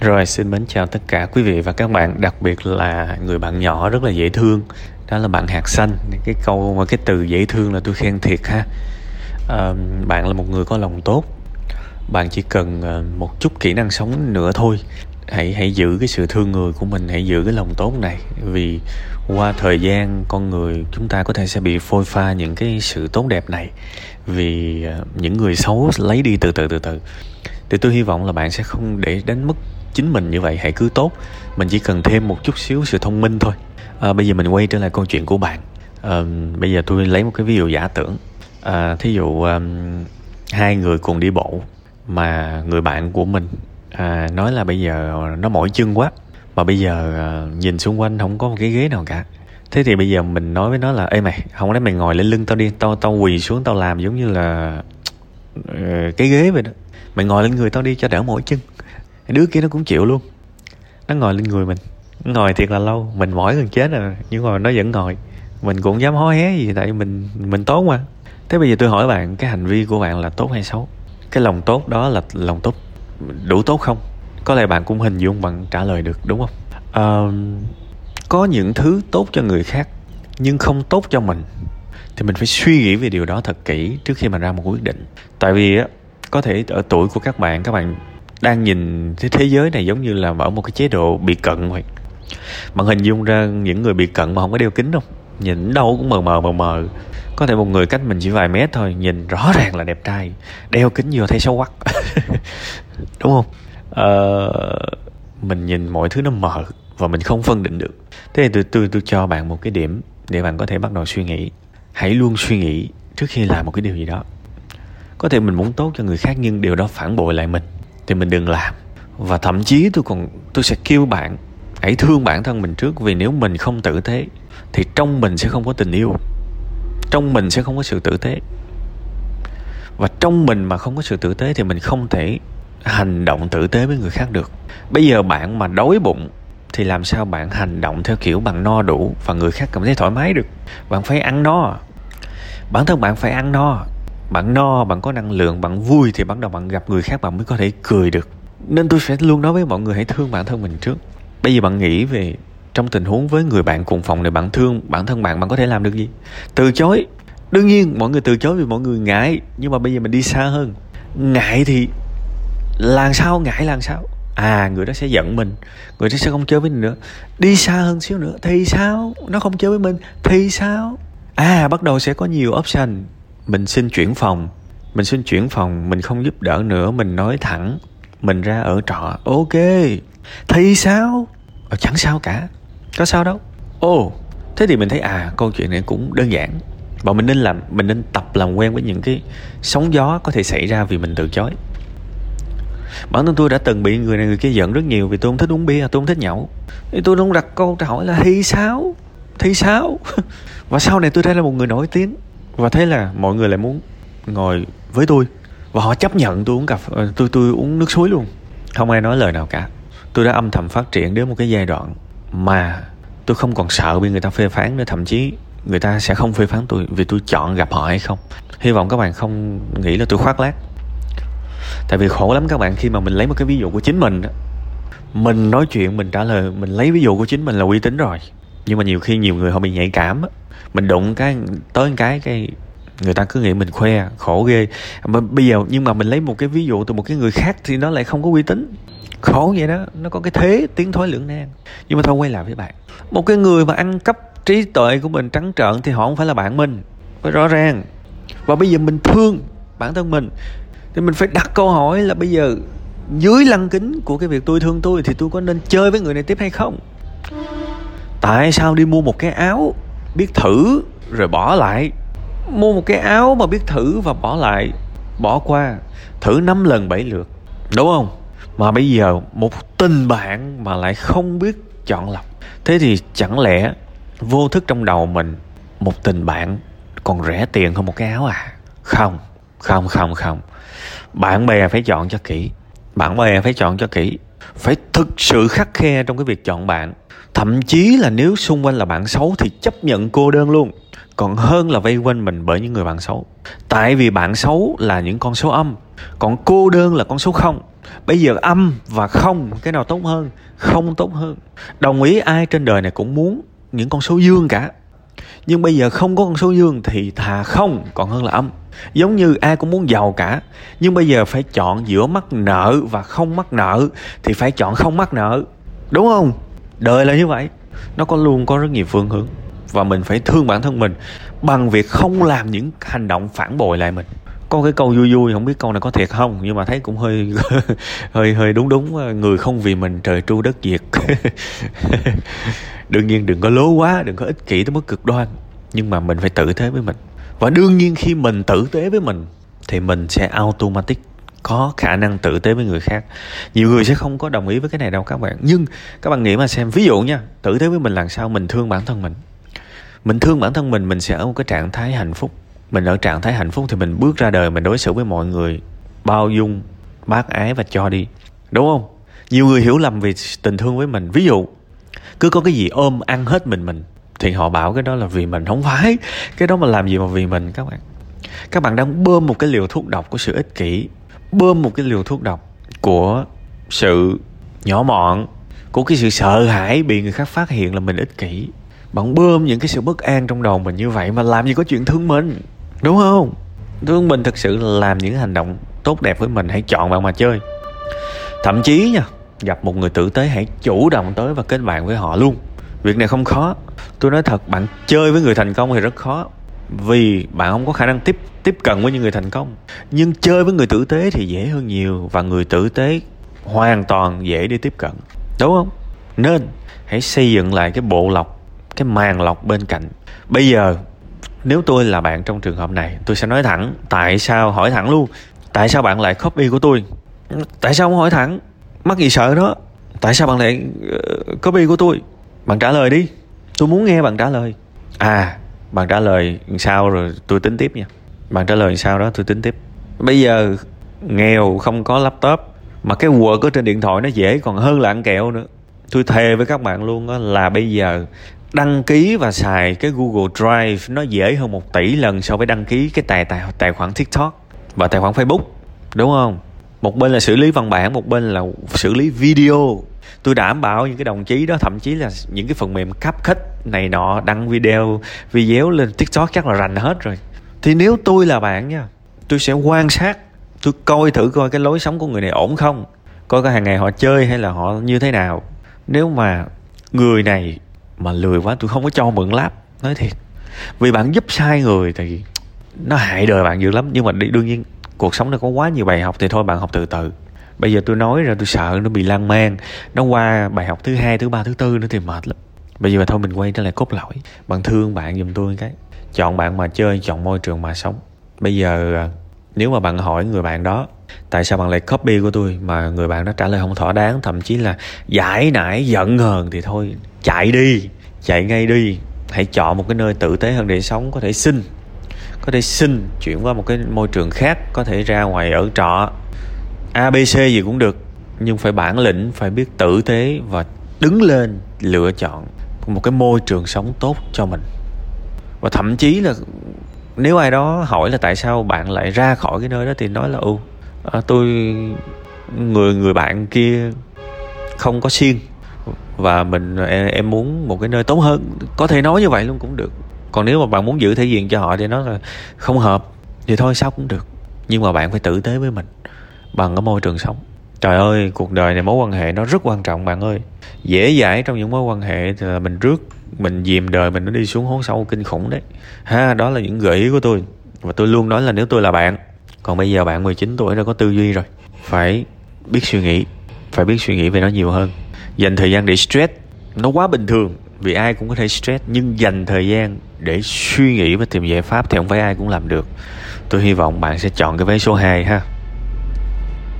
Rồi xin mến chào tất cả quý vị và các bạn Đặc biệt là người bạn nhỏ rất là dễ thương Đó là bạn hạt xanh. Cái câu mà cái từ dễ thương là tôi khen thiệt ha. À, Bạn là một người có lòng tốt. Bạn chỉ cần ờ, một chút kỹ năng sống nữa thôi. Hãy hãy giữ cái sự thương người của mình Hãy giữ cái lòng tốt này. Vì qua thời gian con người chúng ta có thể sẽ bị phôi pha những cái sự tốt đẹp này. Vì ờ, những người xấu lấy đi từ từ từ từ. Thì tôi hy vọng là bạn sẽ không để đánh mất chính mình như vậy hãy cứ tốt. Mình chỉ cần thêm một chút xíu sự thông minh thôi. À, bây giờ mình quay trở lại câu chuyện của bạn. À, bây giờ tôi lấy một cái ví dụ giả tưởng. À, thí dụ um, hai người cùng đi bộ mà người bạn của mình à, nói là bây giờ nó mỏi chân quá mà bây giờ à, nhìn xung quanh không có một cái ghế nào cả. Thế thì bây giờ mình nói với nó là ê mày không lẽ mày ngồi lên lưng tao đi tao tao quỳ xuống tao làm giống như là ờ, cái ghế vậy đó. Mày ngồi lên người tao đi cho đỡ mỏi chân đứa kia nó cũng chịu luôn. Nó ngồi lên người mình. Ngồi thiệt là lâu. Mình mỏi gần chết rồi. Nhưng mà nó vẫn ngồi. Mình cũng dám hó hé gì tại mình mình tốt mà. Thế bây giờ tôi hỏi bạn cái hành vi của bạn là tốt hay xấu? Cái lòng tốt đó là lòng tốt đủ tốt không? Có lẽ bạn cũng hình dung bạn trả lời được đúng không? À, có những thứ tốt cho người khác nhưng không tốt cho mình. Thì mình phải suy nghĩ về điều đó thật kỹ trước khi mà ra một quyết định. Tại vì á có thể ở tuổi của các bạn các bạn đang nhìn thế thế giới này giống như là ở một cái chế độ bị cận vậy. Bạn hình dung ra những người bị cận mà không có đeo kính không nhìn đâu cũng mờ mờ mờ mờ. Có thể một người cách mình chỉ vài mét thôi nhìn rõ ràng là đẹp trai. Đeo kính vô thấy xấu quắc đúng không? Ờ, mình nhìn mọi thứ nó mờ và mình không phân định được. Thế thì tôi tôi tôi cho bạn một cái điểm để bạn có thể bắt đầu suy nghĩ. Hãy luôn suy nghĩ trước khi làm một cái điều gì đó. Có thể mình muốn tốt cho người khác nhưng điều đó phản bội lại mình thì mình đừng làm. Và thậm chí tôi còn, tôi sẽ kêu bạn, hãy thương bản thân mình trước, vì nếu mình không tử tế, thì trong mình sẽ không có tình yêu. Trong mình sẽ không có sự tử tế. Và trong mình mà không có sự tử tế thì mình không thể hành động tử tế với người khác được. Bây giờ bạn mà đói bụng, thì làm sao bạn hành động theo kiểu bằng no đủ và người khác cảm thấy thoải mái được? Bạn phải ăn no. Bản thân bạn phải ăn no bạn no, bạn có năng lượng, bạn vui thì bắt đầu bạn gặp người khác bạn mới có thể cười được. Nên tôi sẽ luôn nói với mọi người hãy thương bản thân mình trước. Bây giờ bạn nghĩ về trong tình huống với người bạn cùng phòng này bạn thương bản thân bạn bạn có thể làm được gì? Từ chối. Đương nhiên, mọi người từ chối vì mọi người ngại, nhưng mà bây giờ mình đi xa hơn. Ngại thì làm sao ngại làm sao à người đó sẽ giận mình, người đó sẽ không chơi với mình nữa. Đi xa hơn xíu nữa thì sao? Nó không chơi với mình thì sao? À bắt đầu sẽ có nhiều option mình xin chuyển phòng. Mình xin chuyển phòng mình không giúp đỡ nữa. Mình nói thẳng. Mình ra ở trọ. Ok. Thì sao? Ờ, chẳng sao cả. Có sao đâu. Ồ thế thì mình thấy à câu chuyện này cũng đơn giản. Và mình nên làm mình nên tập làm quen với những cái sóng gió có thể xảy ra vì mình từ chối. Bản thân tôi đã từng bị người này người kia giận rất nhiều vì tôi không thích uống bia tôi không thích nhậu. Thì tôi luôn đặt câu hỏi là thì sao? Thì sao? Và sau này tôi thấy là một người nổi tiếng và thế là mọi người lại muốn ngồi với tôi. Và họ chấp nhận tôi uống cà phê ờ, tôi tôi uống nước suối luôn. Không ai nói lời nào cả. Tôi đã âm thầm phát triển đến một cái giai đoạn mà tôi không còn sợ bị người ta phê phán nữa. Thậm chí người ta sẽ không phê phán tôi vì tôi chọn gặp họ hay không. Hy vọng các bạn không nghĩ là tôi khoác lác. Tại vì khổ lắm các bạn khi mà mình lấy một cái ví dụ của chính mình đó. Mình nói chuyện, mình trả lời, mình lấy ví dụ của chính mình là uy tín rồi nhưng mà nhiều khi nhiều người họ bị nhạy cảm á. Mình đụng cái, tới cái cái người ta cứ nghĩ mình khoe, khổ ghê. Mà bây giờ nhưng mà mình lấy một cái ví dụ từ một cái người khác thì nó lại không có uy tín. Khổ vậy đó, nó có cái thế, tiếng thối lưỡng nan. Nhưng mà thôi, quay lại với bạn. Một cái người mà ăn cắp trí tuệ của mình trắng trợn thì họ không phải là bạn mình. Phải rõ ràng. Và bây giờ mình thương bản thân mình, thì mình phải đặt câu hỏi là bây giờ dưới lăng kính của cái việc tôi thương tôi thì tôi có nên chơi với người này tiếp hay không? Tại sao đi mua một cái áo, biết thử, rồi bỏ lại? Mua một cái áo mà biết thử và bỏ lại, bỏ qua, thử năm lần, bảy lượt. Đúng không? Mà bây giờ một tình bạn mà lại không biết chọn lọc. Thế thì chẳng lẽ vô thức trong đầu mình một tình bạn còn rẻ tiền hơn một cái áo à? Không không không không. Bạn bè phải chọn cho kỹ. Bạn bè phải chọn cho kỹ phải thực sự khắc khe trong cái việc chọn bạn. Thậm chí là nếu xung quanh là bạn xấu thì chấp nhận cô đơn luôn. Còn hơn là vây quanh mình bởi những người bạn xấu. Tại vì bạn xấu là những con số âm, còn cô đơn là con số không. Bây giờ âm và không, cái nào tốt hơn, không tốt hơn. Đồng ý ai trên đời này cũng muốn những con số dương cả. Nhưng bây giờ không có con số dương thì thà không, còn hơn là âm giống như ai cũng muốn giàu cả. Nhưng bây giờ phải chọn giữa mắc nợ và không mắc nợ, thì phải chọn không mắc nợ. Đúng không? Đời là như vậy. Nó có luôn có rất nhiều phương hướng. Và mình phải thương bản thân mình bằng việc không làm những hành động phản bội lại mình. Có cái câu vui vui, không biết câu này có thiệt không, nhưng mà thấy cũng hơi hơi hơi đúng đúng ờ, người không vì mình trời tru đất diệt. Đương nhiên đừng có lố quá, đừng có ích kỷ tới mức cực đoan nhưng mà mình phải tử tế với mình. Và đương nhiên khi mình tử tế với mình, thì mình sẽ automatic có khả năng tử tế với người khác. Nhiều người sẽ không có đồng ý với cái này đâu các bạn. Nhưng các bạn nghĩ mà xem, ví dụ nha, tử tế với mình là sao? Mình thương bản thân mình. Mình thương bản thân mình mình sẽ ở một cái trạng thái hạnh phúc. Mình ở trạng thái hạnh phúc thì mình bước ra đời, mình đối xử với mọi người bao dung, bác ái và cho đi. Đúng không? Nhiều người hiểu lầm về tình thương với mình. Ví dụ, cứ có cái gì ôm ăn hết mình mình thì họ bảo cái đó là vì mình không phải. Cái đó mà làm gì mà vì mình, các bạn? Các bạn đang bơm một cái liều thuốc độc của sự ích kỷ, bơm một cái liều thuốc độc của sự nhỏ mọn, của cái sự sợ hãi bị người khác phát hiện là mình ích kỷ. Bạn bơm những cái sự bất an trong đầu mình như vậy mà làm gì có chuyện thương mình, đúng không? Thương mình thực sự là làm những hành động tốt đẹp với mình, hãy chọn bạn mà chơi. Thậm chí nha, gặp một người tử tế, hãy chủ động tới và kết bạn với họ luôn việc này không khó. Tôi nói thật, bạn chơi với người thành công thì rất khó. Vì bạn không có khả năng tiếp tiếp cận với những người thành công. Nhưng chơi với người tử tế thì dễ hơn nhiều và người tử tế hoàn toàn dễ đi tiếp cận. Đúng không? Nên hãy xây dựng lại cái bộ lọc, cái màn lọc bên cạnh. Bây giờ, nếu tôi là bạn trong trường hợp này, tôi sẽ nói thẳng. Tại sao? Hỏi thẳng luôn. Tại sao bạn lại copy của tôi? Tại sao không hỏi thẳng? Mắc gì sợ đó? Tại sao bạn lại ờ, copy của tôi? Bạn trả lời đi. Tôi muốn nghe bạn trả lời. À bạn trả lời sao rồi tôi tính tiếp nha. Bạn trả lời sao đó tôi tính tiếp. Bây giờ nghèo không có laptop, mà cái Word ở trên điện thoại nó dễ còn hơn là ăn kẹo nữa. Tôi thề với các bạn luôn á là bây giờ đăng ký và xài cái Google Drive nó dễ hơn một tỷ lần so với đăng ký cái tài tài tài khoản TikTok và tài khoản Facebook, đúng không? Một bên là xử lý văn bản, một bên là xử lý video tôi đảm bảo những cái đồng chí đó, thậm chí là những cái phần mềm cáp khích này nọ, đăng video video lên tiktok chắc là rành hết rồi. Thì nếu tôi là bạn nha, tôi sẽ quan sát, tôi coi thử coi cái lối sống của người này ổn không, coi coi hàng ngày họ chơi hay là họ như thế nào. Nếu mà người này mà lười quá, tôi không có cho mượn láp, nói thiệt. Vì bạn giúp sai người thì nó hại đời bạn dữ lắm, nhưng mà đương nhiên cuộc sống nó có quá nhiều bài học thì thôi, bạn học từ từ bây giờ tôi nói ra tôi sợ, nó bị lan man. Nó qua bài học thứ hai, thứ ba, thứ tư nữa thì mệt lắm. Bây giờ thôi mình quay trở lại cốt lõi. Bạn thương bạn giùm tôi cái. Chọn bạn mà chơi, chọn môi trường mà sống. Bây giờ à, nếu mà bạn hỏi người bạn đó, tại sao bạn lại copy của tôi? mà người bạn đó trả lời không thỏa đáng, thậm chí là giải nải, giận hờn thì thôi, chạy đi, chạy ngay đi. Hãy chọn một cái nơi tử tế hơn để sống, có thể xin, có thể xin chuyển qua một cái môi trường khác, có thể ra ngoài ở trọ abc gì cũng được nhưng phải bản lĩnh phải biết tử tế và đứng lên lựa chọn một cái môi trường sống tốt cho mình. Và thậm chí là nếu ai đó hỏi là tại sao bạn lại ra khỏi cái nơi đó thì nói là ừ à, tôi người người bạn kia không có siêng và mình em, em muốn một cái nơi tốt hơn. Có thể nói như vậy luôn cũng được. Còn nếu mà bạn muốn giữ thể diện cho họ thì nó là không hợp thì thôi sao cũng được. Nhưng mà bạn phải tử tế với mình bằng cái môi trường sống. Trời ơi, cuộc đời này mối quan hệ nó rất quan trọng bạn ơi. Dễ dãi trong những mối quan hệ thì là mình rước, mình dìm đời, mình nó đi xuống hố sâu kinh khủng đấy. Ha, đó là những gợi ý của tôi. Và tôi luôn nói là nếu tôi là bạn, còn bây giờ bạn 19 tuổi đã có tư duy rồi, phải biết suy nghĩ, phải biết suy nghĩ về nó nhiều hơn. Dành thời gian để stress, nó quá bình thường, vì ai cũng có thể stress, nhưng dành thời gian để suy nghĩ và tìm giải pháp thì không phải ai cũng làm được. Tôi hy vọng bạn sẽ chọn cái vé số 2 ha.